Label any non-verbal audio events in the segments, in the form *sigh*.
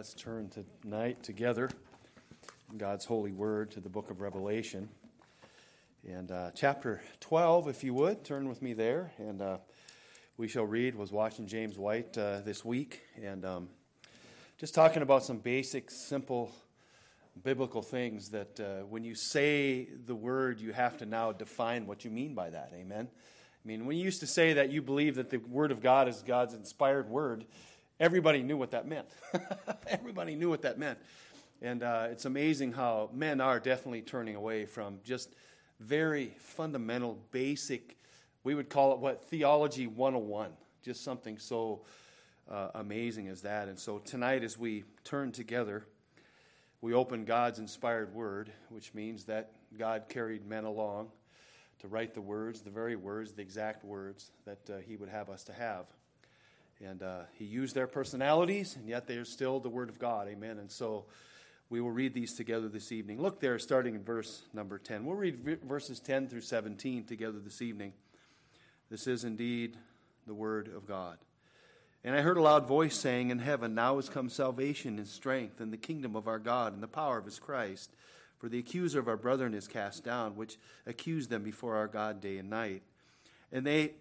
let's turn tonight together in God's holy word to the book of Revelation. And uh, chapter 12, if you would, turn with me there. And uh, we shall read, was watching James White uh, this week. And um, just talking about some basic, simple biblical things that uh, when you say the word, you have to now define what you mean by that. Amen. I mean, when you used to say that you believe that the Word of God is God's inspired Word, everybody knew what that meant. *laughs* everybody knew what that meant. And uh, it's amazing how men are definitely turning away from just very fundamental, basic, we would call it what? Theology 101. Just something so uh, amazing as that. And so tonight, as we turn together, we open God's inspired word, which means that God carried men along to write the words, the very words, the exact words that uh, He would have us to have. And uh, he used their personalities, and yet they are still the Word of God. Amen. And so we will read these together this evening. Look there, starting in verse number 10. We'll read verses 10 through 17 together this evening. This is indeed the Word of God. And I heard a loud voice saying in heaven, Now is come salvation and strength and the kingdom of our God and the power of his Christ. For the accuser of our brethren is cast down, which accused them before our God day and night. And they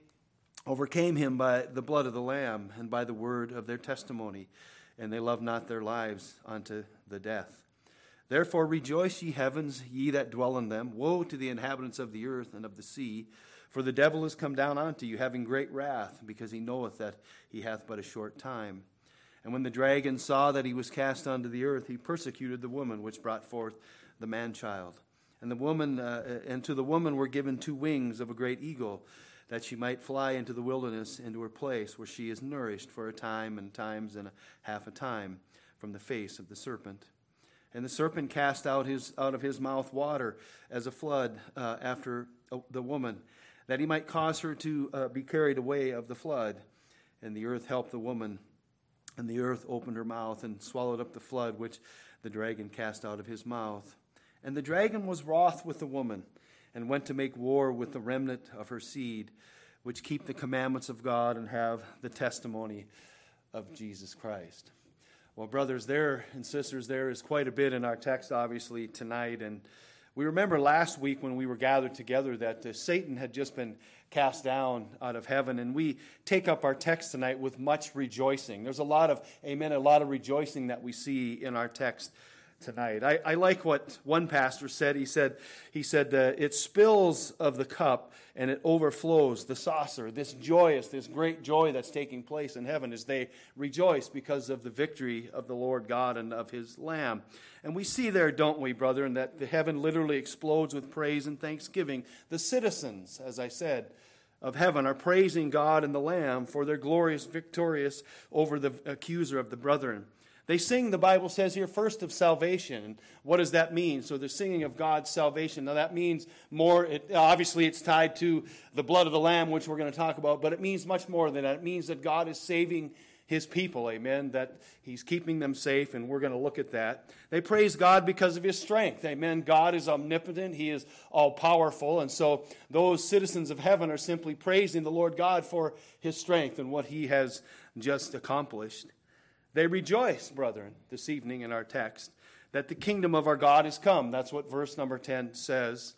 overcame him by the blood of the Lamb and by the word of their testimony, and they loved not their lives unto the death. Therefore rejoice, ye heavens, ye that dwell in them. Woe to the inhabitants of the earth and of the sea, for the devil is come down unto you, having great wrath, because he knoweth that he hath but a short time. And when the dragon saw that he was cast unto the earth, he persecuted the woman which brought forth the man child. And the woman, uh, and to the woman were given two wings of a great eagle that she might fly into the wilderness, into her place where she is nourished for a time and times and a half a time from the face of the serpent. And the serpent cast out, his, out of his mouth water as a flood uh, after uh, the woman, that he might cause her to uh, be carried away of the flood. And the earth helped the woman, and the earth opened her mouth and swallowed up the flood which the dragon cast out of his mouth. And the dragon was wroth with the woman and went to make war with the remnant of her seed, which keep the commandments of God and have the testimony of Jesus Christ. Well, brothers, there and sisters, there is quite a bit in our text, obviously, tonight. And we remember last week when we were gathered together that uh, Satan had just been cast down out of heaven. And we take up our text tonight with much rejoicing. There's a lot of, amen, a lot of rejoicing that we see in our text tonight. I, I, like what one pastor said. He said, he said uh, it spills of the cup and it overflows the saucer. This joyous, this great joy that's taking place in heaven as they rejoice because of the victory of the Lord God and of his Lamb. And we see there, don't we, brother, and that the heaven literally explodes with praise and thanksgiving. The citizens, as I said, of heaven are praising God and the Lamb for their glorious victorious over the accuser of the brethren. They sing, the Bible says here, first of salvation. What does that mean? So they're singing of God's salvation. Now that means more, it, obviously it's tied to the blood of the Lamb, which we're going to talk about, but it means much more than that. It means that God is saving his people, amen, that he's keeping them safe, and we're going to look at that. They praise God because of his strength, amen. God is omnipotent, he is all powerful, and so those citizens of heaven are simply praising the Lord God for his strength and what he has just accomplished. They rejoice, brethren, this evening in our text, that the kingdom of our God is come. That's what verse number 10 says.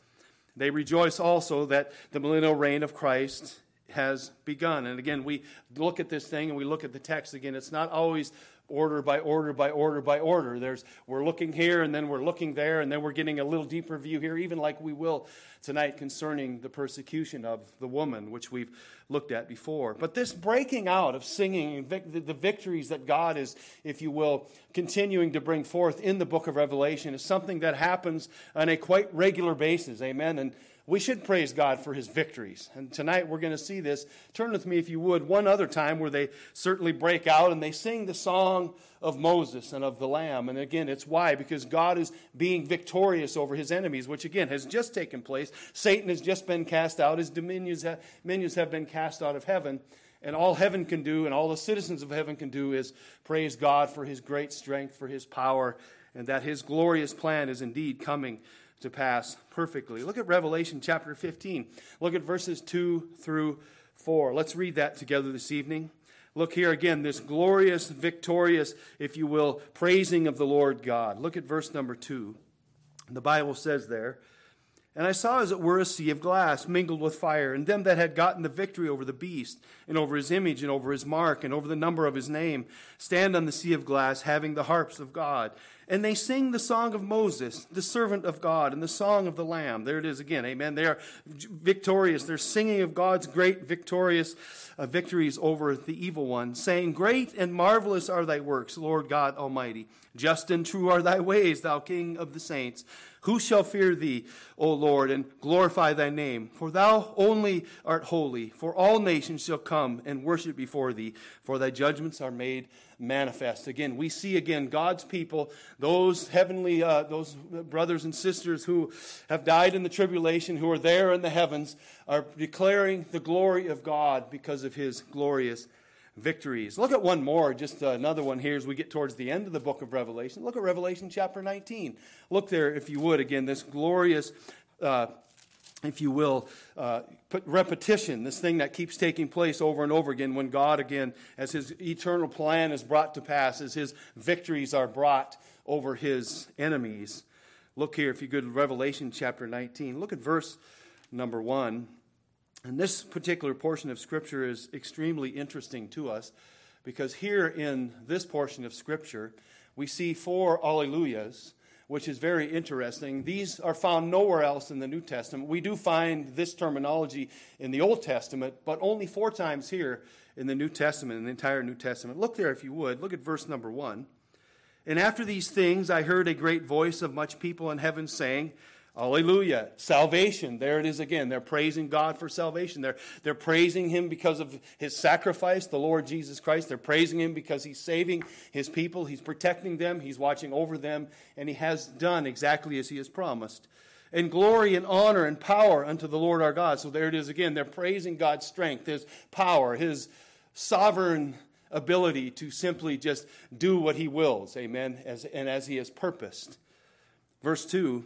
They rejoice also that the millennial reign of Christ has begun. And again, we look at this thing and we look at the text again. It's not always order by order by order by order. There's we're looking here and then we're looking there and then we're getting a little deeper view here, even like we will tonight concerning the persecution of the woman, which we've looked at before. But this breaking out of singing the victories that God is, if you will, continuing to bring forth in the book of Revelation is something that happens on a quite regular basis. Amen. And we should praise God for his victories. And tonight we're going to see this. Turn with me, if you would, one other time where they certainly break out and they sing the song of Moses and of the Lamb. And again, it's why? Because God is being victorious over his enemies, which again has just taken place. Satan has just been cast out, his dominions have, been cast out of heaven. And all heaven can do, and all the citizens of heaven can do, is praise God for his great strength, for his power, and that his glorious plan is indeed coming to pass perfectly. Look at Revelation chapter 15. Look at verses 2 through 4. Let's read that together this evening. Look here again, this glorious, victorious, if you will, praising of the Lord God. Look at verse number two. The Bible says there, and I saw as it were a sea of glass mingled with fire, and them that had gotten the victory over the beast, and over his image, and over his mark, and over the number of his name, stand on the sea of glass, having the harps of God. And they sing the song of Moses, the servant of God, and the song of the Lamb. There it is again, amen. They are victorious. They're singing of God's great victorious uh, victories over the evil one, saying, Great and marvelous are thy works, Lord God Almighty. Just and true are thy ways, thou King of the saints. Who shall fear thee, O Lord, and glorify thy name? For thou only art holy, for all nations shall come and worship before thee, for thy judgments are made manifest. Again, we see again God's people, those heavenly, uh, those brothers and sisters who have died in the tribulation, who are there in the heavens, are declaring the glory of God because of his glorious victories. Look at one more, just another one here as we get towards the end of the book of Revelation. Look at Revelation chapter 19. Look there, if you would, again, this glorious, uh, if you will, uh, repetition, this thing that keeps taking place over and over again when God, again, as his eternal plan is brought to pass, as his victories are brought over his enemies. Look here, if you go to Revelation chapter 19, look at verse number 1. And this particular portion of Scripture is extremely interesting to us because here in this portion of Scripture, we see four Alleluias, which is very interesting. These are found nowhere else in the New Testament. We do find this terminology in the Old Testament, but only four times here in the New Testament, in the entire New Testament. Look there if you would. Look at verse number one. And after these things, I heard a great voice of much people in heaven saying, Hallelujah. Salvation. There it is again. They're praising God for salvation. They're, they're praising Him because of His sacrifice, the Lord Jesus Christ. They're praising Him because He's saving His people. He's protecting them. He's watching over them. And He has done exactly as He has promised. And glory and honor and power unto the Lord our God. So there it is again. They're praising God's strength, His power, His sovereign ability to simply just do what He wills. Amen. As, and as He has purposed. Verse 2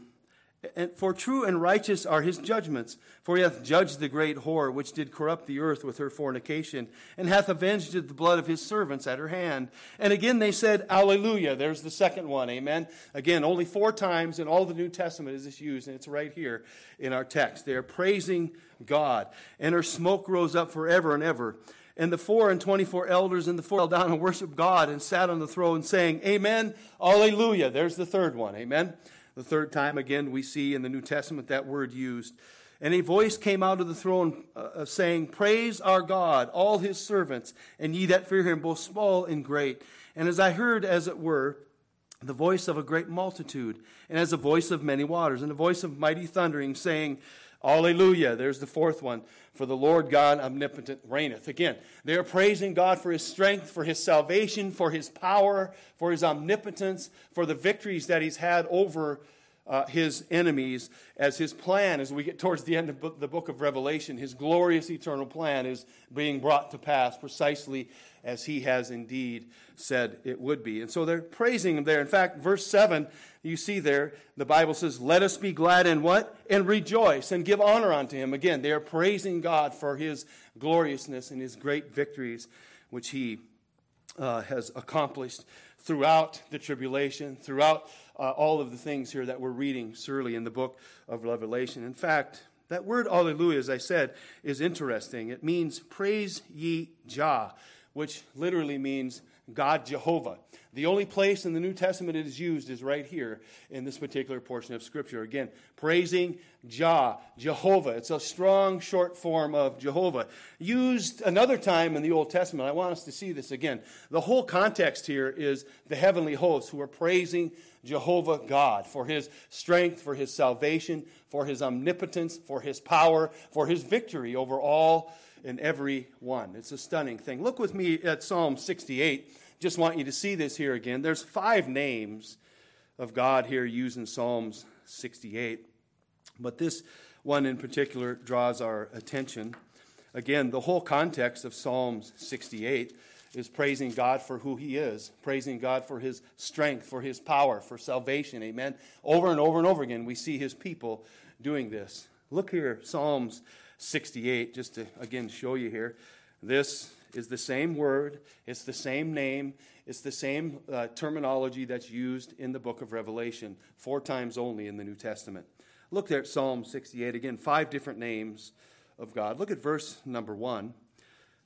and for true and righteous are his judgments. For he hath judged the great whore, which did corrupt the earth with her fornication, and hath avenged the blood of his servants at her hand. And again they said, Alleluia. There's the second one. Amen. Again, only four times in all the New Testament is this used, and it's right here in our text. They are praising God. And her smoke rose up forever and ever. And the four and twenty-four elders and the four fell down and worshiped God and sat on the throne, saying, Amen, Alleluia. There's the third one. Amen. The third time, again, we see in the New Testament that word used. And a voice came out of the throne uh, uh, saying, Praise our God, all his servants, and ye that fear him, both small and great. And as I heard, as it were, the voice of a great multitude, and as a voice of many waters, and a voice of mighty thundering, saying, Alleluia. There's the fourth one. For the Lord God omnipotent reigneth. Again, they are praising God for his strength, for his salvation, for his power, for his omnipotence, for the victories that he's had over uh, his enemies as his plan, as we get towards the end of the book of Revelation, his glorious eternal plan is being brought to pass precisely as he has indeed said it would be. And so they're praising him there. In fact, verse 7, you see there, the Bible says, Let us be glad and what? And rejoice and give honor unto him. Again, they are praising God for his gloriousness and his great victories, which he uh, has accomplished throughout the tribulation, throughout uh, all of the things here that we're reading, surely, in the book of Revelation. In fact, that word Alleluia, as I said, is interesting. It means praise ye Jah which literally means God Jehovah. The only place in the New Testament it is used is right here in this particular portion of Scripture. Again, praising Jah, Jehovah. It's a strong short form of Jehovah. Used another time in the Old Testament. I want us to see this again. The whole context here is the heavenly hosts who are praising Jehovah God for his strength, for his salvation, for his omnipotence, for his power, for his victory over all in every one. It's a stunning thing. Look with me at Psalm 68. Just want you to see this here again. There's five names of God here used in Psalms 68, but this one in particular draws our attention. Again, the whole context of Psalms 68 is praising God for who He is, praising God for His strength, for His power, for salvation. Amen. Over and over and over again, we see His people doing this. Look here, Psalms 68, just to again show you here. This is the same word, it's the same name, it's the same uh, terminology that's used in the book of Revelation, four times only in the New Testament. Look there at Psalm 68 again, five different names of God. Look at verse number one.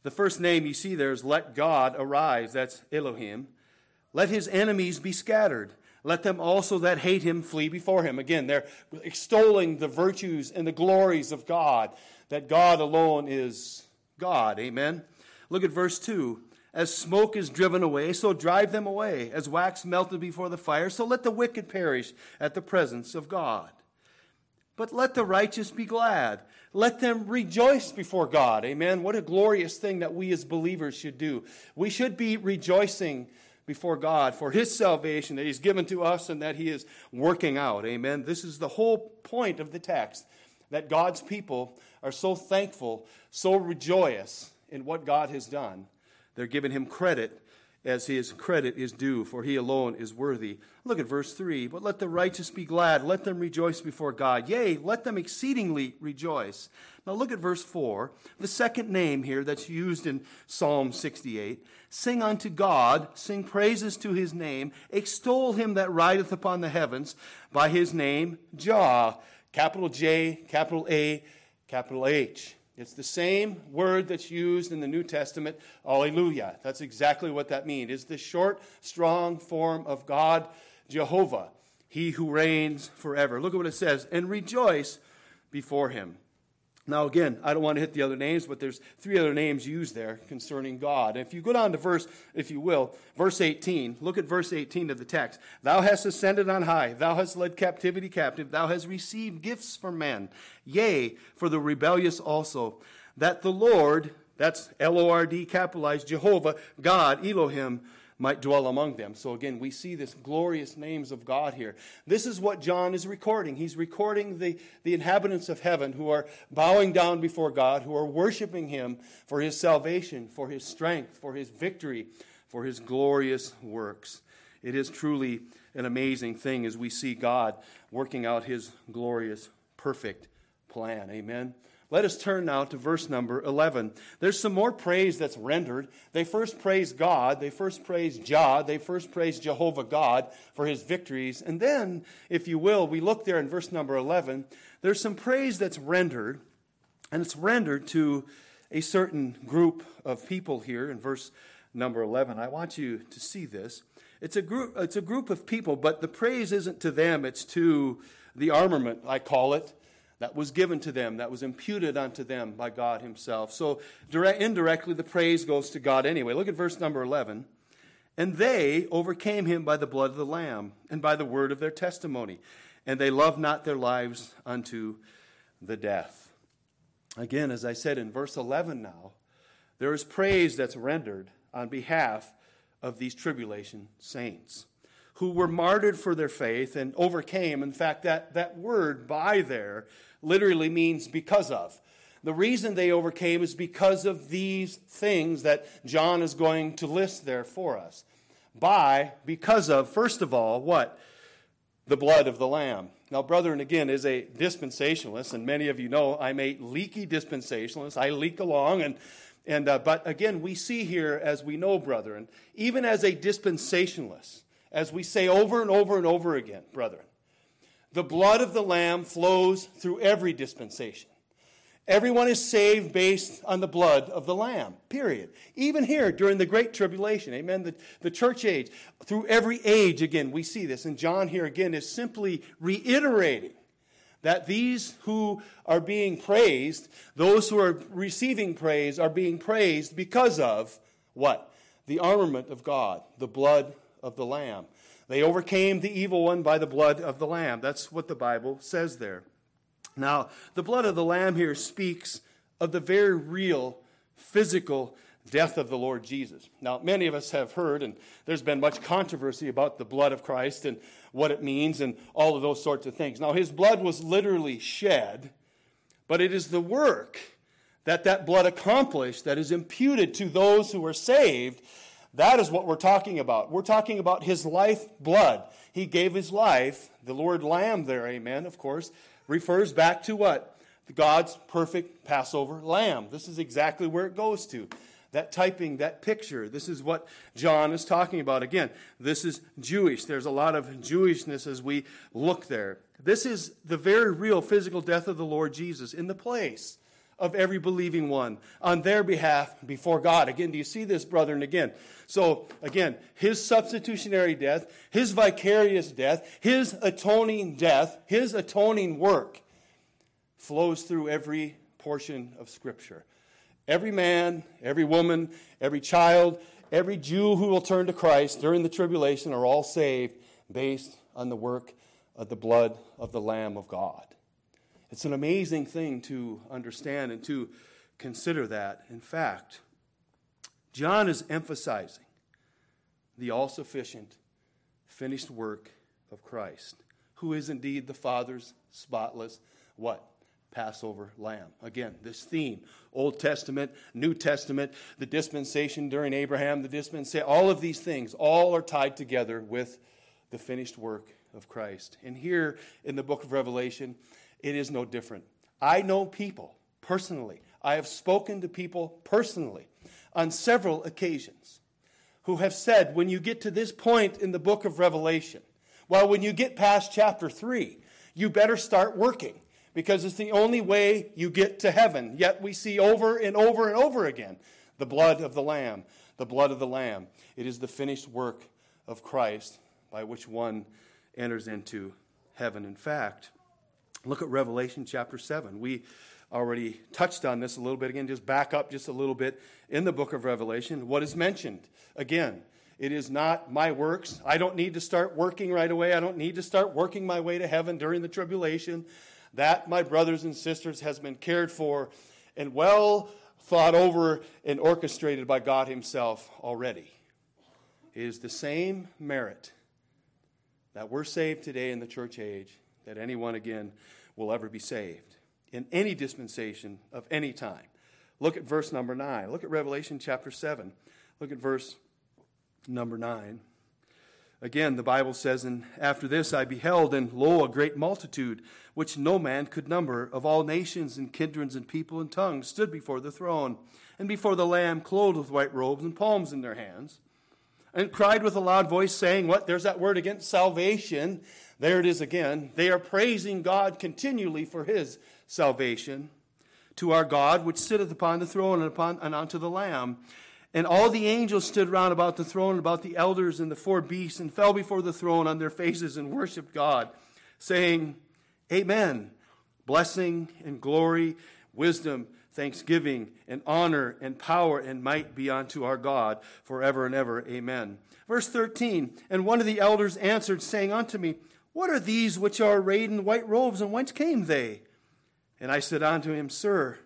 The first name you see there is let God arise. That's Elohim. Let his enemies be scattered. Let them also that hate him flee before him. Again, they're extolling the virtues and the glories of God, that God alone is God. Amen. Look at verse 2. As smoke is driven away, so drive them away. As wax melted before the fire, so let the wicked perish at the presence of God. But let the righteous be glad. Let them rejoice before God. Amen. What a glorious thing that we as believers should do. We should be rejoicing before God for his salvation that he's given to us and that he is working out. Amen. This is the whole point of the text that God's people are so thankful, so rejoice in what God has done. They're giving him credit as his credit is due, for he alone is worthy. Look at verse 3. But let the righteous be glad, let them rejoice before God. Yea, let them exceedingly rejoice. Now look at verse 4, the second name here that's used in Psalm 68. Sing unto God, sing praises to his name, extol him that rideth upon the heavens by his name, Jah, capital J, capital A, capital H. It's the same word that's used in the New Testament, Alleluia. That's exactly what that means. It's the short, strong form of God, Jehovah, he who reigns forever. Look at what it says, and rejoice before him. Now, again, I don't want to hit the other names, but there's three other names used there concerning God. If you go down to verse, if you will, verse 18, look at verse 18 of the text. Thou hast ascended on high, thou hast led captivity captive, thou hast received gifts from men, yea, for the rebellious also, that the Lord, that's L O R D capitalized, Jehovah, God, Elohim, might dwell among them. So again, we see this glorious names of God here. This is what John is recording. He's recording the, the inhabitants of heaven who are bowing down before God, who are worshiping him for his salvation, for his strength, for his victory, for his glorious works. It is truly an amazing thing as we see God working out his glorious, perfect plan. Amen. Let us turn now to verse number 11. There's some more praise that's rendered. They first praise God, they first praise Jah, they first praise Jehovah God for his victories. And then, if you will, we look there in verse number 11. There's some praise that's rendered, and it's rendered to a certain group of people here in verse number 11. I want you to see this. It's a group, it's a group of people, but the praise isn't to them, it's to the armament, I call it that was given to them, that was imputed unto them by God Himself. So direct, indirectly, the praise goes to God anyway. Look at verse number 11. And they overcame him by the blood of the Lamb and by the word of their testimony, and they loved not their lives unto the death. Again, as I said in verse 11 now, there is praise that's rendered on behalf of these tribulation saints who were martyred for their faith and overcame. In fact, that, that word by there literally means because of. The reason they overcame is because of these things that John is going to list there for us. By, because of, first of all, what? The blood of the Lamb. Now, brethren, again, is a dispensationalist, and many of you know I'm a leaky dispensationalist. I leak along, and, and uh, but again, we see here, as we know, brethren, even as a dispensationalist, as we say over and over and over again, brethren, the blood of the Lamb flows through every dispensation. Everyone is saved based on the blood of the Lamb, period. Even here during the Great Tribulation, amen, the, the church age, through every age, again, we see this. And John here again is simply reiterating that these who are being praised, those who are receiving praise, are being praised because of what? The armament of God, the blood of the Lamb. They overcame the evil one by the blood of the Lamb. That's what the Bible says there. Now, the blood of the Lamb here speaks of the very real physical death of the Lord Jesus. Now, many of us have heard, and there's been much controversy about the blood of Christ and what it means and all of those sorts of things. Now, his blood was literally shed, but it is the work that that blood accomplished that is imputed to those who are saved that is what we're talking about. We're talking about his life blood. He gave his life. The Lord Lamb there, amen, of course, refers back to what? The God's perfect Passover lamb. This is exactly where it goes to. that typing, that picture. This is what John is talking about. Again, this is Jewish. There's a lot of Jewishness as we look there. This is the very real physical death of the Lord Jesus in the place of every believing one on their behalf before God. Again, do you see this, brethren? Again, so again, his substitutionary death, his vicarious death, his atoning death, his atoning work flows through every portion of Scripture. Every man, every woman, every child, every Jew who will turn to Christ during the tribulation are all saved based on the work of the blood of the Lamb of God. It's an amazing thing to understand and to consider that. In fact, John is emphasizing the all sufficient, finished work of Christ, who is indeed the Father's spotless, what? Passover lamb. Again, this theme Old Testament, New Testament, the dispensation during Abraham, the dispensation, all of these things, all are tied together with the finished work of Christ. And here in the book of Revelation, it is no different. I know people personally, I have spoken to people personally on several occasions who have said, when you get to this point in the book of Revelation, well, when you get past chapter 3, you better start working because it's the only way you get to heaven. Yet we see over and over and over again the blood of the Lamb, the blood of the Lamb. It is the finished work of Christ by which one enters into heaven. In fact, look at Revelation chapter 7. We already touched on this a little bit again, just back up just a little bit in the book of Revelation. What is mentioned? Again, it is not my works. I don't need to start working right away. I don't need to start working my way to heaven during the tribulation. That, my brothers and sisters, has been cared for and well thought over and orchestrated by God Himself already. It is the same merit that we're saved today in the church age that anyone again will ever be saved in any dispensation of any time. Look at verse number 9. Look at Revelation chapter 7. Look at verse number 9. Again, the Bible says, And after this I beheld, and lo, a great multitude, which no man could number, of all nations and kindreds and people and tongues, stood before the throne, and before the Lamb, clothed with white robes and palms in their hands, and cried with a loud voice, saying, What? There's that word again, salvation. There it is again. They are praising God continually for his salvation to our God, which sitteth upon the throne and, upon, and unto the Lamb. And all the angels stood round about the throne, about the elders and the four beasts, and fell before the throne on their faces and worshiped God, saying, Amen. Blessing and glory, wisdom, thanksgiving, and honor, and power, and might be unto our God forever and ever. Amen. Verse 13 And one of the elders answered, saying unto me, What are these which are arrayed in white robes, and whence came they? And I said unto him, Sir,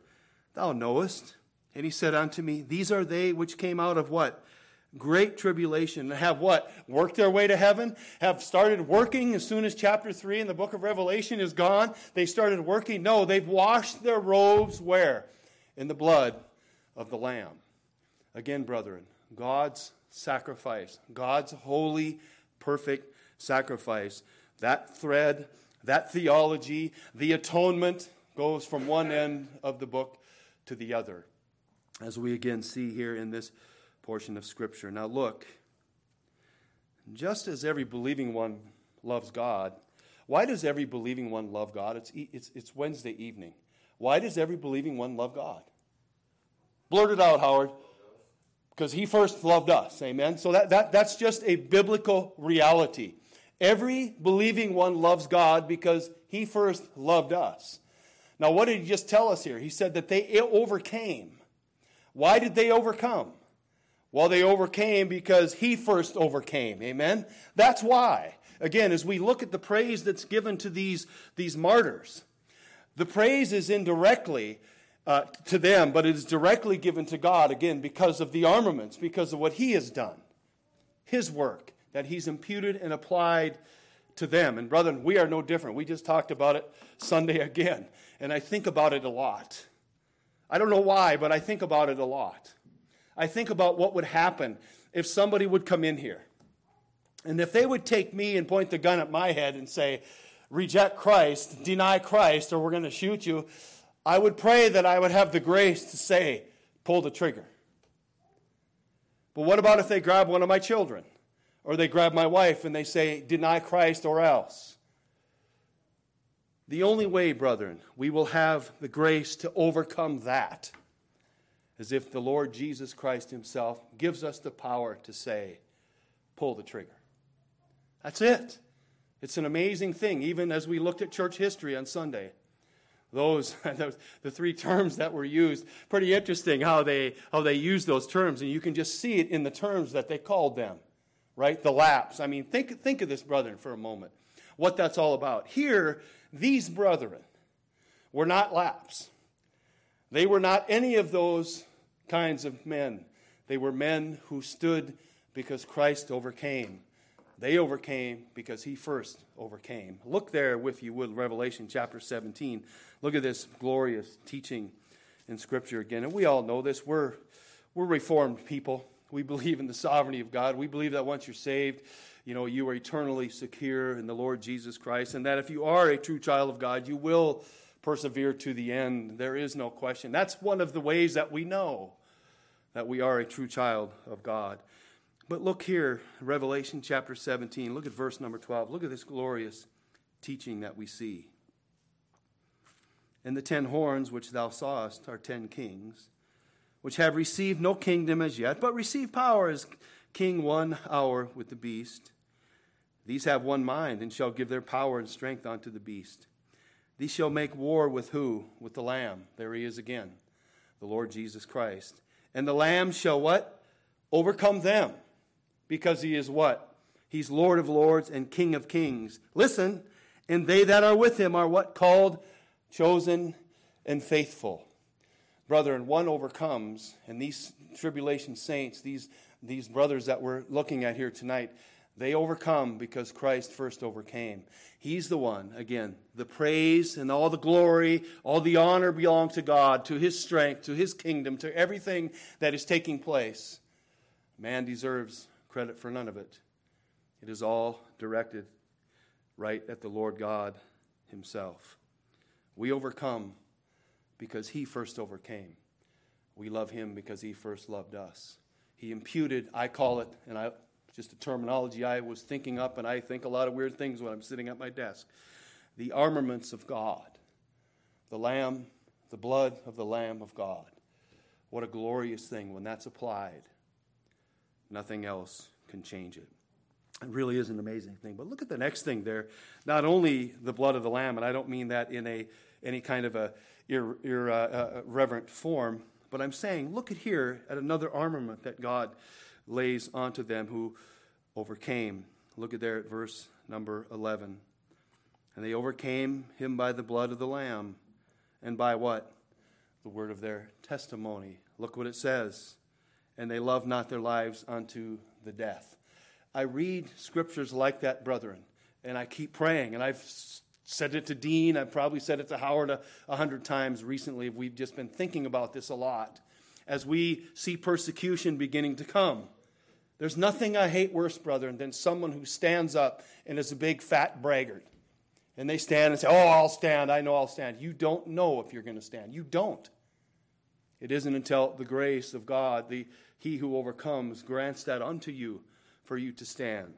thou knowest. And he said unto me, These are they which came out of what? Great tribulation. Have what? Worked their way to heaven? Have started working as soon as chapter 3 in the book of Revelation is gone? They started working? No, they've washed their robes where? In the blood of the Lamb. Again, brethren, God's sacrifice, God's holy, perfect sacrifice. That thread, that theology, the atonement goes from one end of the book to the other as we again see here in this portion of Scripture. Now, look, just as every believing one loves God, why does every believing one love God? It's, it's, it's Wednesday evening. Why does every believing one love God? Blurt it out, Howard. Because he first loved us. Amen. So that, that, that's just a biblical reality. Every believing one loves God because he first loved us. Now, what did he just tell us here? He said that they overcame why did they overcome? Well, they overcame because he first overcame. Amen? That's why. Again, as we look at the praise that's given to these, these martyrs, the praise is indirectly uh, to them, but it is directly given to God, again, because of the armaments, because of what he has done, his work that he's imputed and applied to them. And, brethren, we are no different. We just talked about it Sunday again, and I think about it a lot. I don't know why, but I think about it a lot. I think about what would happen if somebody would come in here. And if they would take me and point the gun at my head and say, reject Christ, deny Christ, or we're going to shoot you, I would pray that I would have the grace to say, pull the trigger. But what about if they grab one of my children? Or they grab my wife and they say, Deny Christ or else? The only way, brethren, we will have the grace to overcome that is if the Lord Jesus Christ Himself gives us the power to say, Pull the trigger. That's it. It's an amazing thing, even as we looked at church history on Sunday. Those, *laughs* the three terms that were used, pretty interesting how they, how they use those terms, and you can just see it in the terms that they called them, right? The lapse. I mean, think, think of this, brethren, for a moment, what that's all about. Here, these brethren were not lapse. They were not any of those kinds of men. They were men who stood because Christ overcame. They overcame because he first overcame. Look there, if you would, Revelation chapter 17. Look at this glorious teaching in Scripture again. And we all know this. We're, we're reformed people. We believe in the sovereignty of God. We believe that once you're saved, you know, you are eternally secure in the Lord Jesus Christ. And that if you are a true child of God, you will persevere to the end. There is no question. That's one of the ways that we know that we are a true child of God. But look here, Revelation chapter 17. Look at verse number 12. Look at this glorious teaching that we see. And the ten horns which thou sawest are ten kings, which have received no kingdom as yet, but receive power as king one hour with the beast. These have one mind, and shall give their power and strength unto the beast. These shall make war with who? With the Lamb. There he is again, the Lord Jesus Christ. And the Lamb shall what? Overcome them because he is what? He's Lord of lords and King of kings. Listen, and they that are with him are what? Called, chosen, and faithful. Brethren, one overcomes, and these tribulation saints, these, these brothers that we're looking at here tonight, they overcome because Christ first overcame. He's the one, again, the praise and all the glory, all the honor belong to God, to His strength, to His kingdom, to everything that is taking place. Man deserves credit for none of it. It is all directed right at the Lord God Himself. We overcome because He first overcame. We love Him because He first loved us. He imputed, I call it, and I just a terminology I was thinking up, and I think a lot of weird things when I'm sitting at my desk. The armaments of God, the Lamb, the blood of the Lamb of God. What a glorious thing when that's applied Nothing else can change it. It really is an amazing thing. But look at the next thing there. Not only the blood of the Lamb, and I don't mean that in a any kind of a irreverent uh, uh, form, but I'm saying, look at here at another armament that God lays onto them who overcame. Look at there at verse number 11. And they overcame him by the blood of the Lamb and by what? The word of their testimony. Look what it says and they love not their lives unto the death. I read scriptures like that, brethren, and I keep praying. And I've said it to Dean, I've probably said it to Howard a, a hundred times recently. We've just been thinking about this a lot as we see persecution beginning to come. There's nothing I hate worse, brethren, than someone who stands up and is a big fat braggart. And they stand and say, Oh, I'll stand. I know I'll stand. You don't know if you're going to stand. You don't. It isn't until the grace of God, the He who overcomes, grants that unto you for you to stand.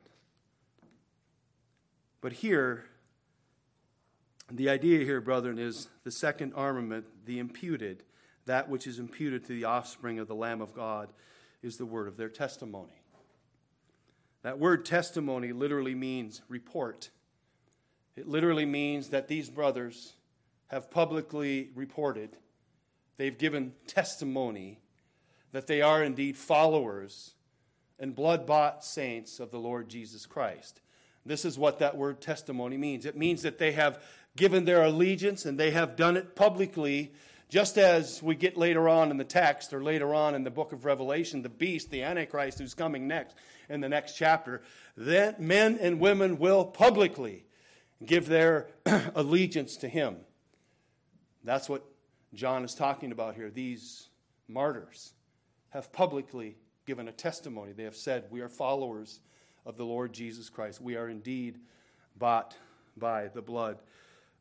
But here, the idea here, brethren, is the second armament, the imputed, that which is imputed to the offspring of the Lamb of God, is the word of their testimony. That word testimony literally means report. It literally means that these brothers have publicly reported They've given testimony that they are indeed followers and blood bought saints of the Lord Jesus Christ. This is what that word testimony means. It means that they have given their allegiance and they have done it publicly, just as we get later on in the text or later on in the book of Revelation, the beast, the Antichrist who's coming next in the next chapter. Then men and women will publicly give their *clears throat* allegiance to him. That's what John is talking about here. These martyrs have publicly given a testimony. They have said, We are followers of the Lord Jesus Christ. We are indeed bought by the blood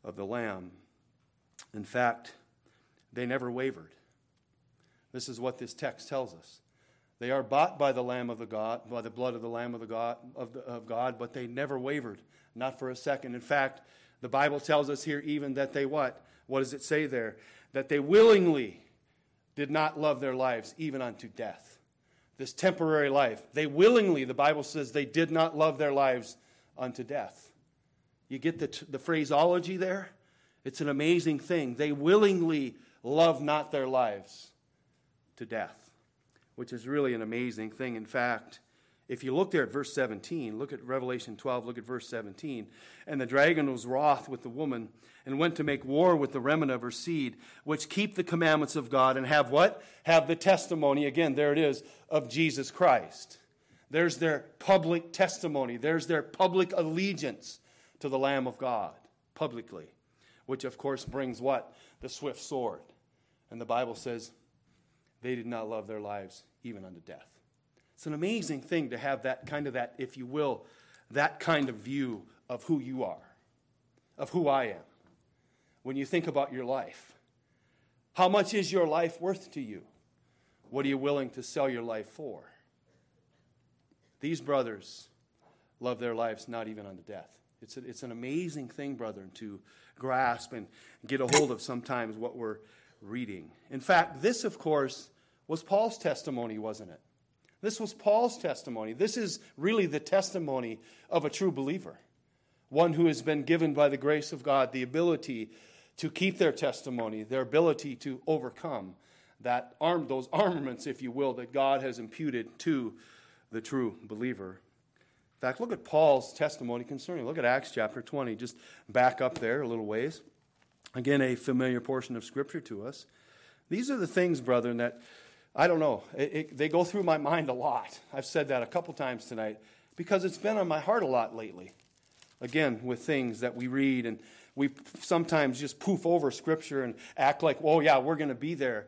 of the Lamb. In fact, they never wavered. This is what this text tells us. They are bought by the Lamb of the God, by the blood of the Lamb of the God of, the, of God, but they never wavered, not for a second. In fact, the Bible tells us here even that they what? What does it say there? That they willingly did not love their lives even unto death. This temporary life. They willingly, the Bible says, they did not love their lives unto death. You get the, the phraseology there? It's an amazing thing. They willingly love not their lives to death, which is really an amazing thing. In fact, if you look there at verse 17, look at Revelation 12, look at verse 17. And the dragon was wroth with the woman and went to make war with the remnant of her seed, which keep the commandments of God and have what? Have the testimony, again, there it is, of Jesus Christ. There's their public testimony, there's their public allegiance to the Lamb of God, publicly, which of course brings what? The swift sword. And the Bible says they did not love their lives even unto death. It's an amazing thing to have that kind of that, if you will, that kind of view of who you are, of who I am. When you think about your life, how much is your life worth to you? What are you willing to sell your life for? These brothers love their lives not even unto death. It's, a, it's an amazing thing, brethren, to grasp and get a hold of sometimes what we're reading. In fact, this, of course, was Paul's testimony, wasn't it? This was Paul's testimony. This is really the testimony of a true believer, one who has been given by the grace of God the ability to keep their testimony, their ability to overcome that arm, those armaments, if you will, that God has imputed to the true believer. In fact, look at Paul's testimony concerning. Look at Acts chapter 20. Just back up there a little ways. Again, a familiar portion of Scripture to us. These are the things, brethren, that I don't know. It, it, they go through my mind a lot. I've said that a couple times tonight because it's been on my heart a lot lately. Again, with things that we read and we sometimes just poof over Scripture and act like, oh, yeah, we're going to be there.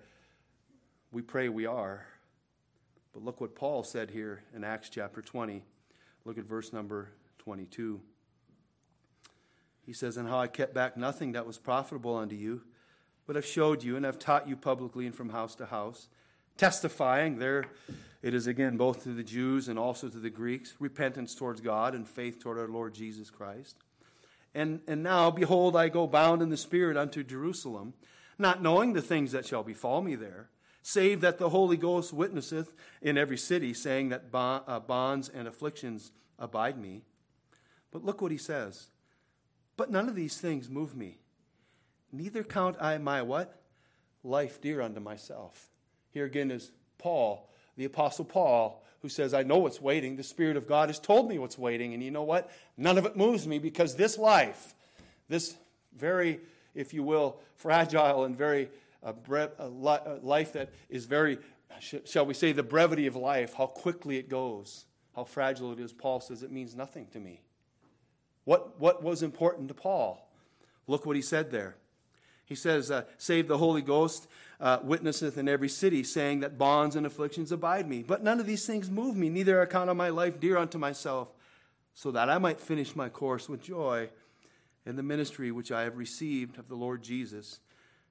We pray we are. But look what Paul said here in Acts chapter 20. Look at verse number 22. He says, And how I kept back nothing that was profitable unto you, but have showed you and have taught you publicly and from house to house testifying there it is again both to the Jews and also to the Greeks repentance towards God and faith toward our Lord Jesus Christ. And, and now, behold, I go bound in the Spirit unto Jerusalem, not knowing the things that shall befall me there, save that the Holy Ghost witnesseth in every city, saying that uh, bonds and afflictions abide me. But look what he says. But none of these things move me. Neither count I my what? Life dear unto myself here again is Paul, the Apostle Paul, who says, I know what's waiting. The Spirit of God has told me what's waiting. And you know what? None of it moves me because this life, this very, if you will, fragile and very uh, bre- uh, li- uh, life that is very, sh- shall we say, the brevity of life, how quickly it goes, how fragile it is, Paul says it means nothing to me. What, what was important to Paul? Look what he said there. He says, uh, Save the Holy Ghost uh, witnesseth in every city, saying that bonds and afflictions abide me. But none of these things move me, neither account of my life dear unto myself, so that I might finish my course with joy in the ministry which I have received of the Lord Jesus,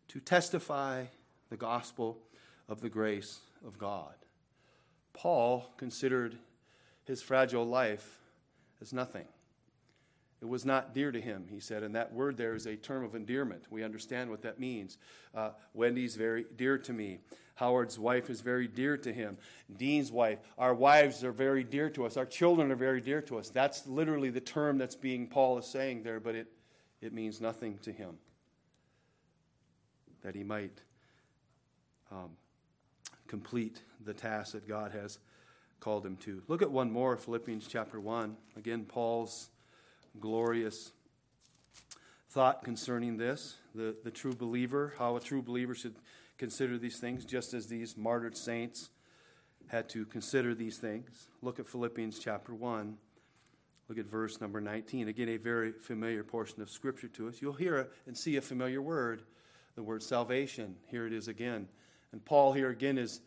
to testify the gospel of the grace of God. Paul considered his fragile life as nothing. It was not dear to him, he said. And that word there is a term of endearment. We understand what that means. Uh, Wendy's very dear to me. Howard's wife is very dear to him. Dean's wife. Our wives are very dear to us. Our children are very dear to us. That's literally the term that's being, Paul is saying there, but it, it means nothing to him. That he might um, complete the task that God has called him to. Look at one more, Philippians chapter 1. Again, Paul's glorious thought concerning this the, the true believer, how a true believer should consider these things, just as these martyred saints had to consider these things. Look at Philippians chapter 1. Look at verse number 19. Again, a very familiar portion of Scripture to us. You'll hear and see a familiar word, the word salvation. Here it is again. And Paul here again is,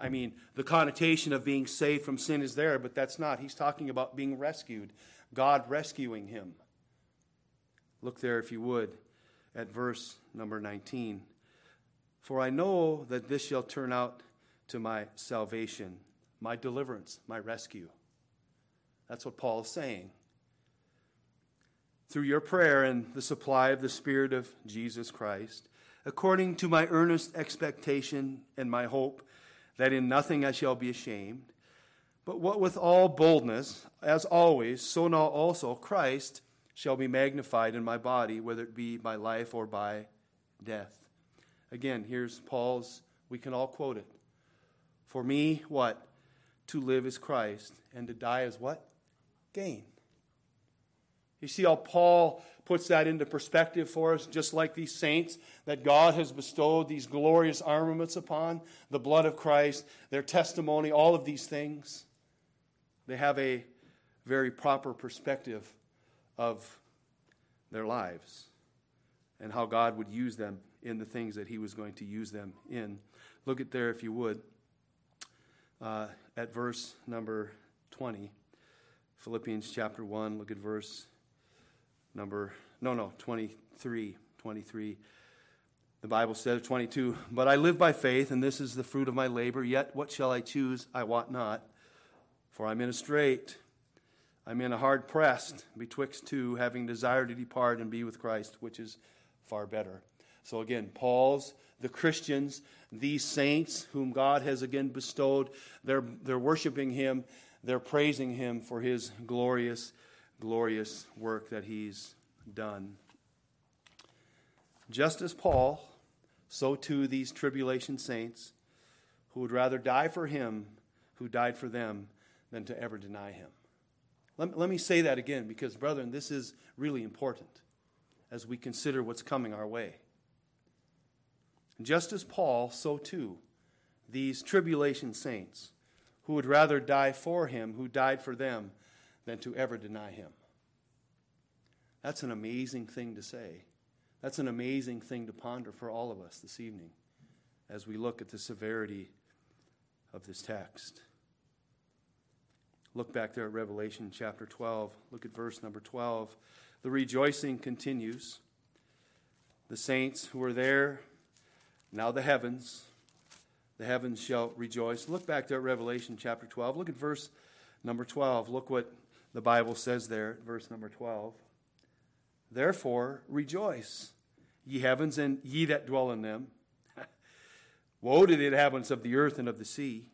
I mean, the connotation of being saved from sin is there, but that's not. He's talking about being rescued. God rescuing him. Look there, if you would, at verse number 19. For I know that this shall turn out to my salvation, my deliverance, my rescue. That's what Paul is saying. Through your prayer and the supply of the Spirit of Jesus Christ, according to my earnest expectation and my hope that in nothing I shall be ashamed, but what with all boldness, as always, so now also Christ shall be magnified in my body, whether it be by life or by death. Again, here's Paul's, we can all quote it. For me, what? To live is Christ, and to die is what? Gain. You see how Paul puts that into perspective for us, just like these saints that God has bestowed these glorious armaments upon, the blood of Christ, their testimony, all of these things. They have a very proper perspective of their lives and how God would use them in the things that He was going to use them in. Look at there, if you would, uh, at verse number 20. Philippians chapter 1, look at verse number, no, no, 23. 23. The Bible says, 22, But I live by faith, and this is the fruit of my labor. Yet what shall I choose? I wot not. For I'm in a strait. I'm in a hard pressed betwixt two, having desire to depart and be with Christ, which is far better. So again, Paul's, the Christians, these saints whom God has again bestowed, they're, they're worshiping him, they're praising him for his glorious glorious work that he's done. Just as Paul, so too these tribulation saints who would rather die for him who died for them than to ever deny him. Let, let me say that again because, brethren, this is really important as we consider what's coming our way. Just as Paul, so too these tribulation saints who would rather die for him who died for them than to ever deny him. That's an amazing thing to say. That's an amazing thing to ponder for all of us this evening as we look at the severity of this text. Look back there at Revelation chapter 12. Look at verse number 12. The rejoicing continues. The saints who are there, now the heavens, the heavens shall rejoice. Look back there at Revelation chapter 12. Look at verse number 12. Look what the Bible says there, verse number 12. Therefore, rejoice, ye heavens, and ye that dwell in them. *laughs* Woe to the inhabitants of the earth and of the sea,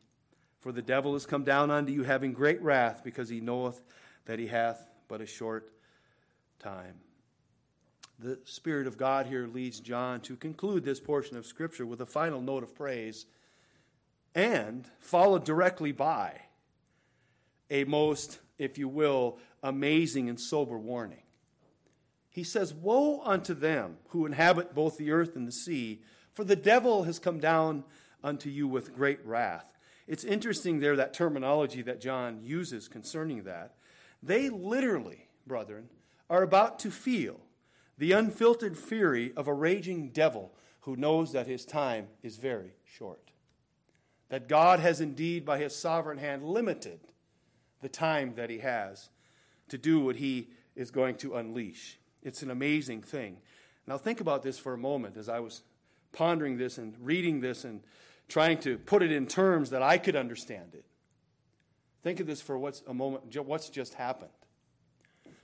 for the devil is come down unto you, having great wrath, because he knoweth that he hath but a short time. The Spirit of God here leads John to conclude this portion of Scripture with a final note of praise and followed directly by a most if you will, amazing and sober warning. He says, Woe unto them who inhabit both the earth and the sea, for the devil has come down unto you with great wrath. It's interesting there, that terminology that John uses concerning that. They literally, brethren, are about to feel the unfiltered fury of a raging devil who knows that his time is very short. That God has indeed, by his sovereign hand, limited the time that he has to do what he is going to unleash. It's an amazing thing. Now, think about this for a moment as I was pondering this and reading this and trying to put it in terms that I could understand it. Think of this for what's a moment, what's just happened.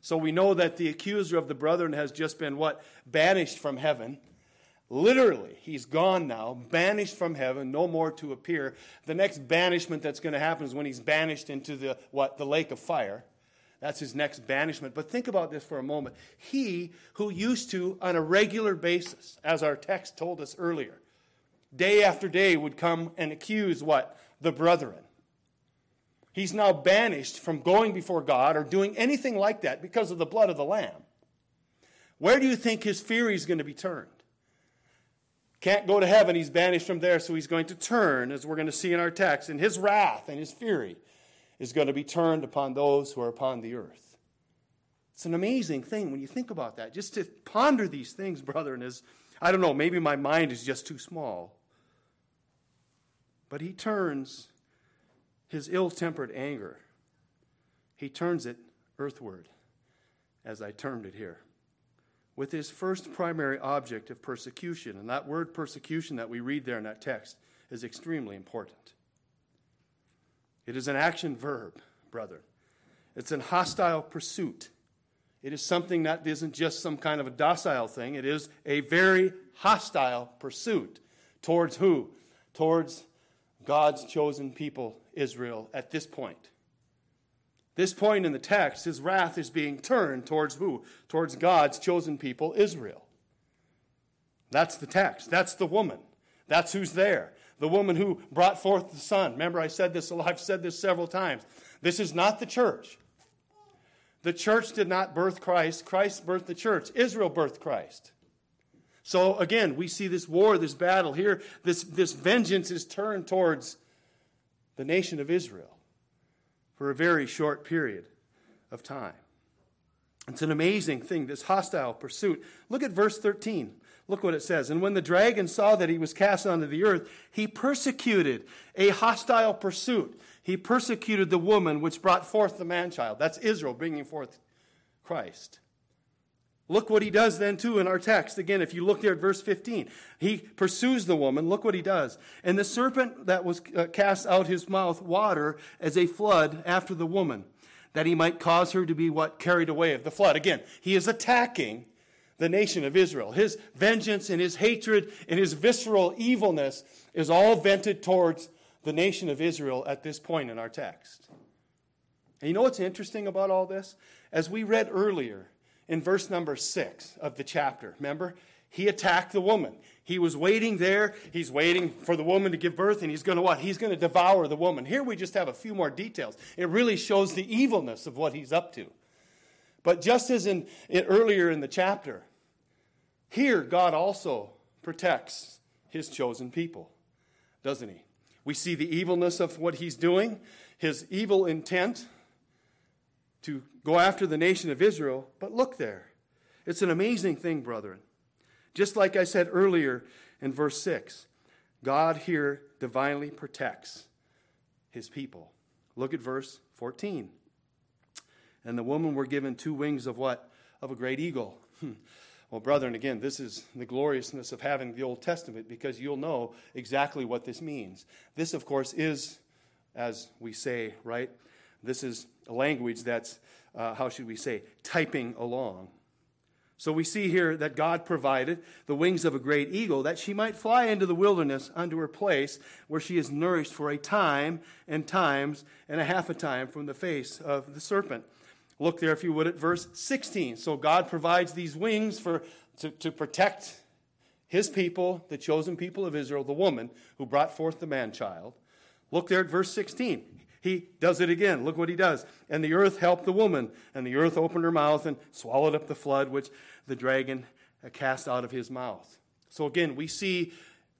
So we know that the accuser of the brethren has just been what? Banished from heaven. Literally, he's gone now, banished from heaven, no more to appear. The next banishment that's going to happen is when he's banished into the what? The lake of fire. That's his next banishment. But think about this for a moment. He who used to, on a regular basis, as our text told us earlier, day after day would come and accuse what? The brethren. He's now banished from going before God or doing anything like that because of the blood of the Lamb. Where do you think his fury is going to be turned? can't go to heaven. He's banished from there, so he's going to turn, as we're going to see in our text, and his wrath and his fury is going to be turned upon those who are upon the earth. It's an amazing thing when you think about that. Just to ponder these things, brethren, is, I don't know, maybe my mind is just too small. But he turns his ill tempered anger, he turns it earthward, as I termed it here with his first primary object of persecution. And that word persecution that we read there in that text is extremely important. It is an action verb, brother. It's an hostile pursuit. It is something that isn't just some kind of a docile thing. It is a very hostile pursuit. Towards who? Towards God's chosen people, Israel, at this point. This point in the text, his wrath is being turned towards who? Towards God's chosen people, Israel. That's the text. That's the woman. That's who's there. The woman who brought forth the son. Remember, I said this, I've said this several times. This is not the church. The church did not birth Christ, Christ birthed the church. Israel birthed Christ. So again, we see this war, this battle here. This, this vengeance is turned towards the nation of Israel for a very short period of time. It's an amazing thing, this hostile pursuit. Look at verse 13. Look what it says. And when the dragon saw that he was cast onto the earth, he persecuted a hostile pursuit. He persecuted the woman which brought forth the man child. That's Israel bringing forth Christ. Look what he does then, too, in our text. Again, if you look there at verse 15, he pursues the woman. Look what he does. And the serpent that was uh, cast out his mouth water as a flood after the woman, that he might cause her to be what? Carried away of the flood. Again, he is attacking the nation of Israel. His vengeance and his hatred and his visceral evilness is all vented towards the nation of Israel at this point in our text. And you know what's interesting about all this? As we read earlier, in verse number six of the chapter. Remember? He attacked the woman. He was waiting there. He's waiting for the woman to give birth, and he's going to what? He's going to devour the woman. Here we just have a few more details. It really shows the evilness of what he's up to. But just as in, in earlier in the chapter, here God also protects his chosen people, doesn't he? We see the evilness of what he's doing, his evil intent to go after the nation of Israel. But look there. It's an amazing thing, brethren. Just like I said earlier in verse 6, God here divinely protects his people. Look at verse 14. And the woman were given two wings of what? Of a great eagle. Hmm. Well, brethren, again, this is the gloriousness of having the Old Testament because you'll know exactly what this means. This, of course, is, as we say, right? This is a language that's, uh, how should we say, typological. So we see here that God provided the wings of a great eagle that she might fly into the wilderness unto her place where she is nourished for a time and times and a half a time from the face of the serpent. Look there, if you would, at verse 16. So God provides these wings for, to, to protect his people, the chosen people of Israel, the woman who brought forth the man child. Look there at verse 16 he does it again. Look what he does. And the earth helped the woman, and the earth opened her mouth and swallowed up the flood which the dragon cast out of his mouth. So again, we see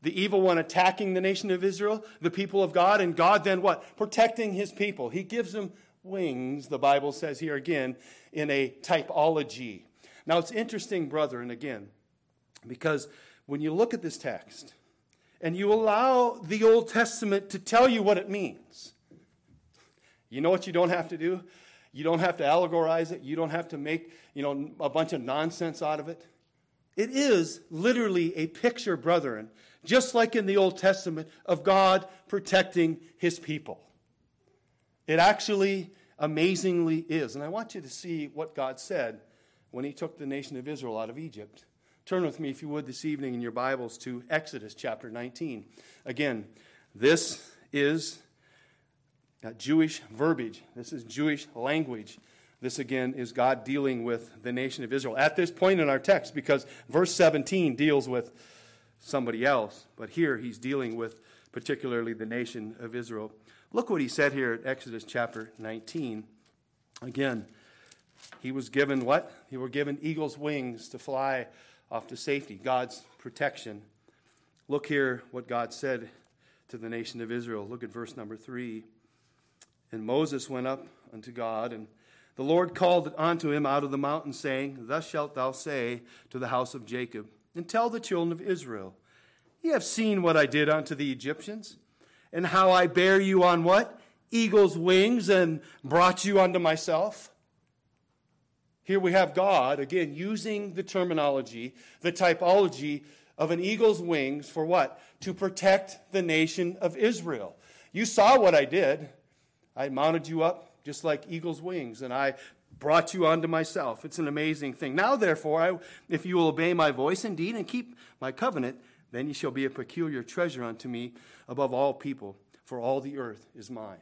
the evil one attacking the nation of Israel, the people of God, and God then what? Protecting his people. He gives them wings, the Bible says here again, in a typology. Now it's interesting, brother, and again, because when you look at this text and you allow the Old Testament to tell you what it means, you know what you don't have to do? You don't have to allegorize it. You don't have to make, you know, a bunch of nonsense out of it. It is literally a picture, brethren, just like in the Old Testament, of God protecting his people. It actually amazingly is. And I want you to see what God said when he took the nation of Israel out of Egypt. Turn with me, if you would, this evening in your Bibles to Exodus chapter 19. Again, this is Jewish verbiage. This is Jewish language. This again is God dealing with the nation of Israel at this point in our text because verse 17 deals with somebody else, but here he's dealing with particularly the nation of Israel. Look what he said here at Exodus chapter 19. Again, he was given what? He were given eagle's wings to fly off to safety, God's protection. Look here what God said to the nation of Israel. Look at verse number 3. And Moses went up unto God, and the Lord called unto him out of the mountain, saying, Thus shalt thou say to the house of Jacob, and tell the children of Israel, Ye have seen what I did unto the Egyptians, and how I bear you on what? Eagle's wings, and brought you unto myself. Here we have God, again, using the terminology, the typology of an eagle's wings for what? To protect the nation of Israel. You saw what I did. I mounted you up just like eagle's wings, and I brought you unto myself. It's an amazing thing. Now, therefore, I, if you will obey my voice indeed and keep my covenant, then you shall be a peculiar treasure unto me above all people, for all the earth is mine.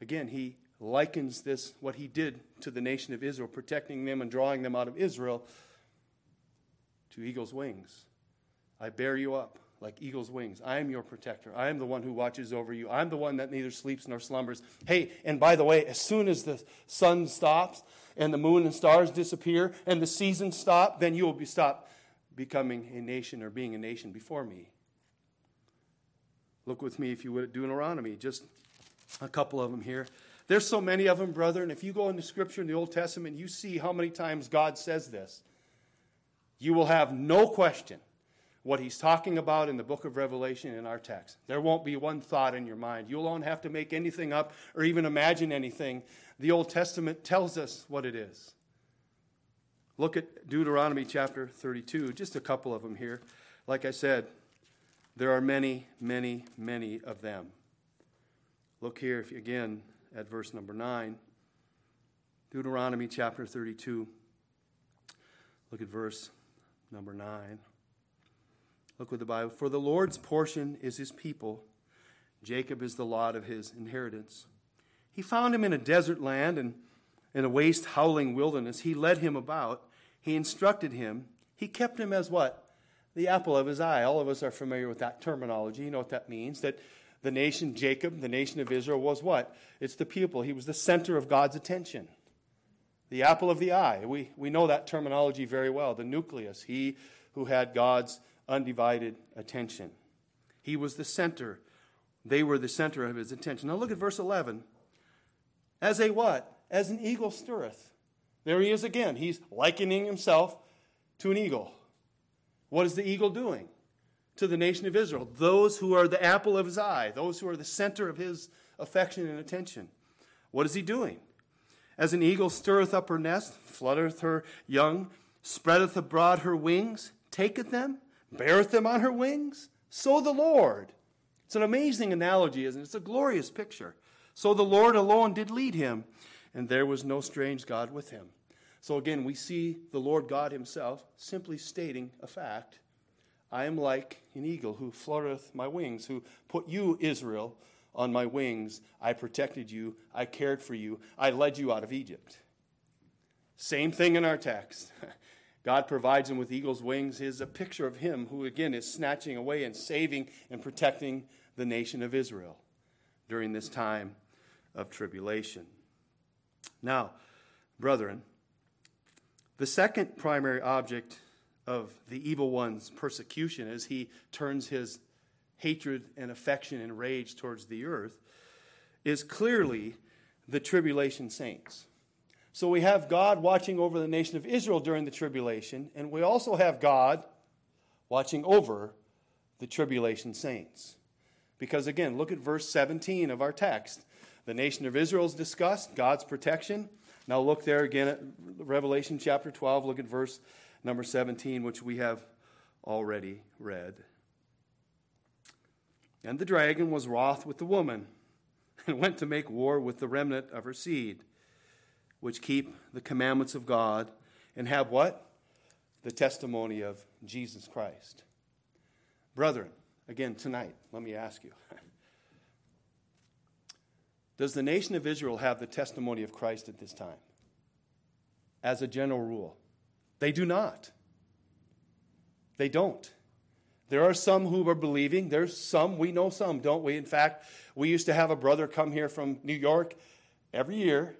Again, he likens this, what he did to the nation of Israel, protecting them and drawing them out of Israel, to eagle's wings. I bear you up like eagle's wings. I am your protector. I am the one who watches over you. I'm the one that neither sleeps nor slumbers. Hey, and by the way, as soon as the sun stops and the moon and stars disappear and the seasons stop, then you will be stopped becoming a nation or being a nation before me. Look with me, if you would, at Deuteronomy, just a couple of them here. There's so many of them, brother, and if you go into Scripture in the Old Testament, you see how many times God says this. You will have no question what he's talking about in the book of Revelation in our text. There won't be one thought in your mind. You won't have to make anything up or even imagine anything. The Old Testament tells us what it is. Look at Deuteronomy chapter 32, just a couple of them here. Like I said, there are many, many, many of them. Look here if, again at verse number 9. Deuteronomy chapter 32. Look at verse number 9. Look with the Bible. For the Lord's portion is his people, Jacob is the lot of his inheritance. He found him in a desert land and in a waste, howling wilderness. He led him about. He instructed him. He kept him as what? The apple of his eye. All of us are familiar with that terminology. You know what that means? That the nation Jacob, the nation of Israel, was what? It's the people. He was the center of God's attention. The apple of the eye. We, we know that terminology very well. The nucleus. He who had God's undivided attention. He was the center. They were the center of his attention. Now look at verse 11. As a what? As an eagle stirreth. There he is again. He's likening himself to an eagle. What is the eagle doing? To the nation of Israel. Those who are the apple of his eye, those who are the center of his affection and attention. What is he doing? As an eagle stirreth up her nest, fluttereth her young, spreadeth abroad her wings, taketh them, beareth them on her wings? So the Lord. It's an amazing analogy, isn't it? It's a glorious picture. So the Lord alone did lead him, and there was no strange God with him. So again, we see the Lord God himself simply stating a fact. I am like an eagle who fluttereth my wings, who put you, Israel, on my wings. I protected you. I cared for you. I led you out of Egypt. Same thing in our text. *laughs* God provides him with eagle's wings is a picture of him who, again, is snatching away and saving and protecting the nation of Israel during this time of tribulation. Now, brethren, the second primary object of the evil one's persecution as he turns his hatred and affection and rage towards the earth is clearly the tribulation saints. So we have God watching over the nation of Israel during the tribulation, and we also have God watching over the tribulation saints. Because again, look at verse 17 of our text. The nation of Israel is discussed, God's protection. Now look there again at Revelation chapter 12. Look at verse number 17, which we have already read. And the dragon was wroth with the woman *laughs* and went to make war with the remnant of her seed which keep the commandments of God and have what? The testimony of Jesus Christ. Brethren, again, tonight, let me ask you *laughs* Does the nation of Israel have the testimony of Christ at this time? As a general rule, they do not. They don't. There are some who are believing. There's some, we know some, don't we? In fact, we used to have a brother come here from New York every year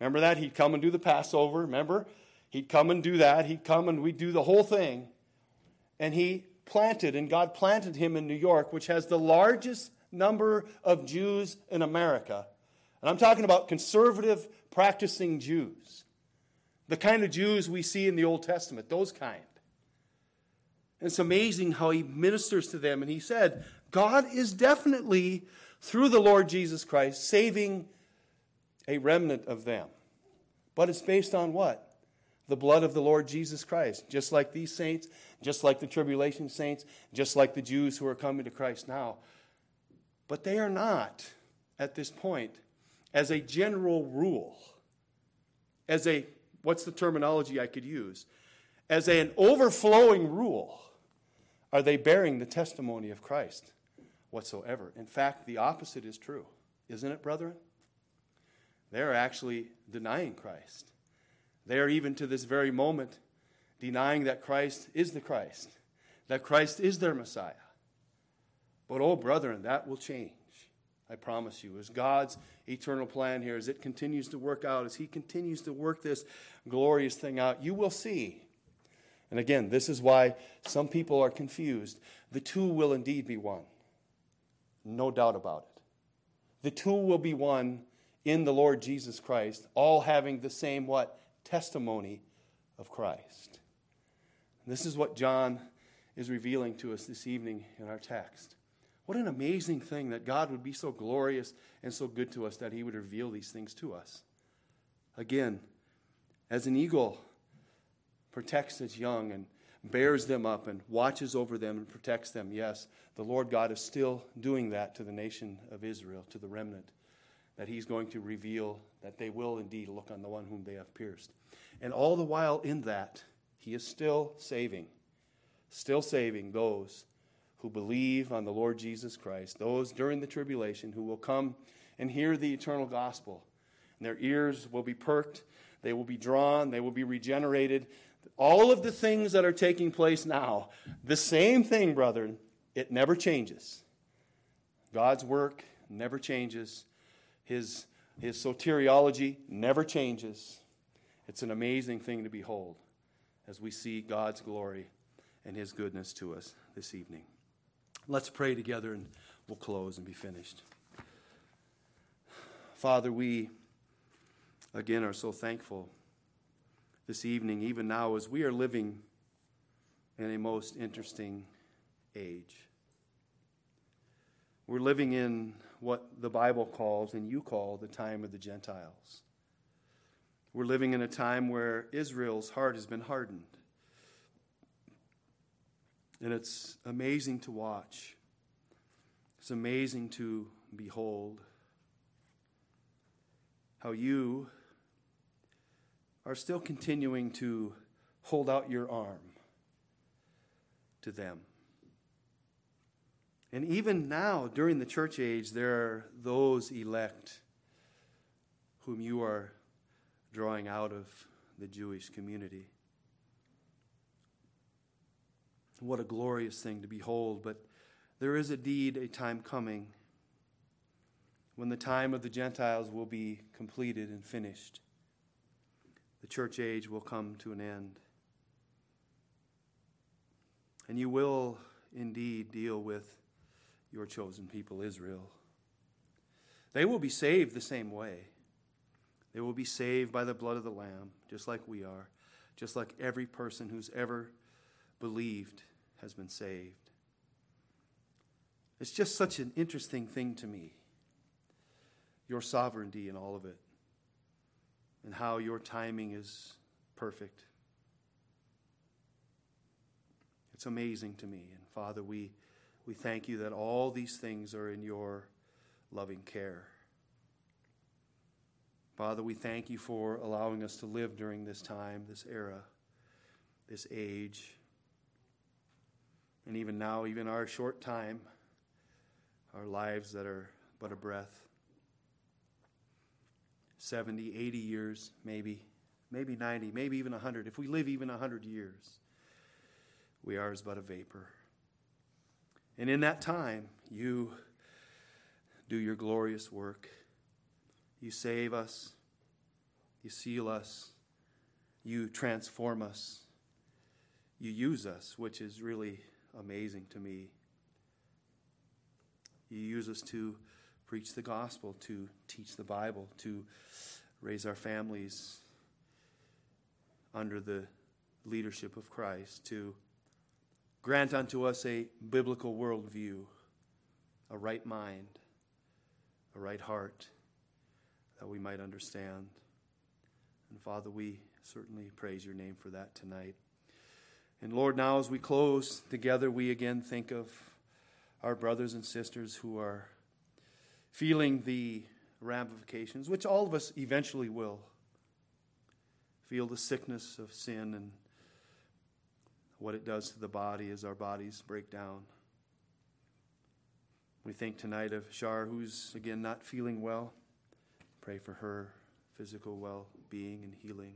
Remember that? He'd come and do the Passover. Remember? He'd come and do that. He'd come and we'd do the whole thing. And he planted, and God planted him in New York, which has the largest number of Jews in America. And I'm talking about conservative, practicing Jews. The kind of Jews we see in the Old Testament, those kind. And it's amazing how he ministers to them. And he said, God is definitely, through the Lord Jesus Christ, saving a remnant of them. But it's based on what? The blood of the Lord Jesus Christ. Just like these saints, just like the tribulation saints, just like the Jews who are coming to Christ now. But they are not at this point, as a general rule, as a, what's the terminology I could use? As an overflowing rule, are they bearing the testimony of Christ whatsoever? In fact, the opposite is true, isn't it, brethren? They're actually denying Christ. They are even to this very moment denying that Christ is the Christ, that Christ is their Messiah. But, oh, brethren, that will change. I promise you. As God's eternal plan here, as it continues to work out, as He continues to work this glorious thing out, you will see. And again, this is why some people are confused. The two will indeed be one. No doubt about it. The two will be one in the Lord Jesus Christ, all having the same what? Testimony of Christ. This is what John is revealing to us this evening in our text. What an amazing thing that God would be so glorious and so good to us that He would reveal these things to us. Again, as an eagle protects its young and bears them up and watches over them and protects them, yes, the Lord God is still doing that to the nation of Israel, to the remnant, that He's going to reveal that they will indeed look on the one whom they have pierced. And all the while in that, He is still saving, still saving those who believe on the Lord Jesus Christ, those during the tribulation who will come and hear the eternal gospel. And their ears will be perked, they will be drawn, they will be regenerated. All of the things that are taking place now, the same thing, brethren, it never changes. God's work never changes. His, his soteriology never changes. It's an amazing thing to behold as we see God's glory and His goodness to us this evening. Let's pray together and we'll close and be finished. Father, we again are so thankful this evening, even now, as we are living in a most interesting age. We're living in what the Bible calls and you call the time of the Gentiles. We're living in a time where Israel's heart has been hardened. And it's amazing to watch. It's amazing to behold how you are still continuing to hold out your arm to them. And even now, during the church age, there are those elect whom you are drawing out of the Jewish community. What a glorious thing to behold. But there is indeed a time coming when the time of the Gentiles will be completed and finished. The church age will come to an end. And you will indeed deal with your chosen people, Israel. They will be saved the same way. They will be saved by the blood of the Lamb, just like we are, just like every person who's ever believed has been saved. It's just such an interesting thing to me your sovereignty in all of it, and how your timing is perfect. It's amazing to me. And Father, we, we thank you that all these things are in your loving care. Father, we thank you for allowing us to live during this time, this era, this age. And even now, even our short time, our lives that are but a breath 70, 80 years, maybe, maybe 90, maybe even 100. If we live even 100 years, we are as but a vapor. And in that time, you do your glorious work. You save us, you seal us, you transform us, you use us, which is really amazing to me. You use us to preach the gospel, to teach the Bible, to raise our families under the leadership of Christ, to grant unto us a biblical worldview, a right mind, a right heart, that we might understand. And Father, we certainly praise your name for that tonight. And Lord, now as we close together, we again think of our brothers and sisters who are feeling the ramifications, which all of us eventually will. Feel the sickness of sin and what it does to the body as our bodies break down. We think tonight of Shar, who's again not feeling well. Pray for her physical well being and healing.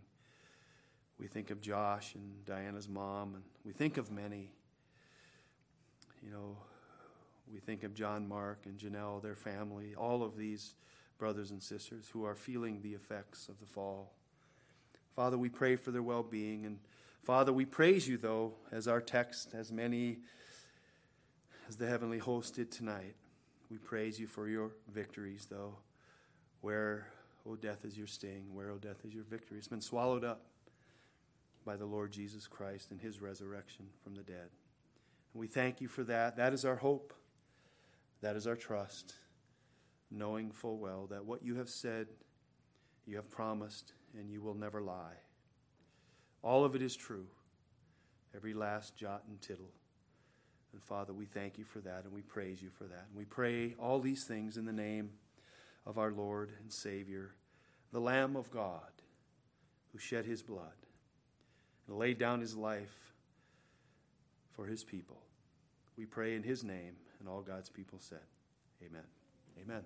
We think of Josh and Diana's mom, and we think of many. You know, we think of John Mark and Janelle, their family, all of these brothers and sisters who are feeling the effects of the fall. Father, we pray for their well being. And Father, we praise you, though, as our text, as many as the heavenly host did tonight. We praise you for your victories, though. Where, O oh, death, is your sting? Where, O oh, death, is your victory? It's been swallowed up by the Lord Jesus Christ and his resurrection from the dead. And we thank you for that. That is our hope. That is our trust, knowing full well that what you have said, you have promised, and you will never lie. All of it is true, every last jot and tittle. And Father, we thank you for that and we praise you for that. And we pray all these things in the name of our Lord and Savior, the Lamb of God, who shed his blood and laid down his life for his people. We pray in his name, and all God's people said, Amen. Amen.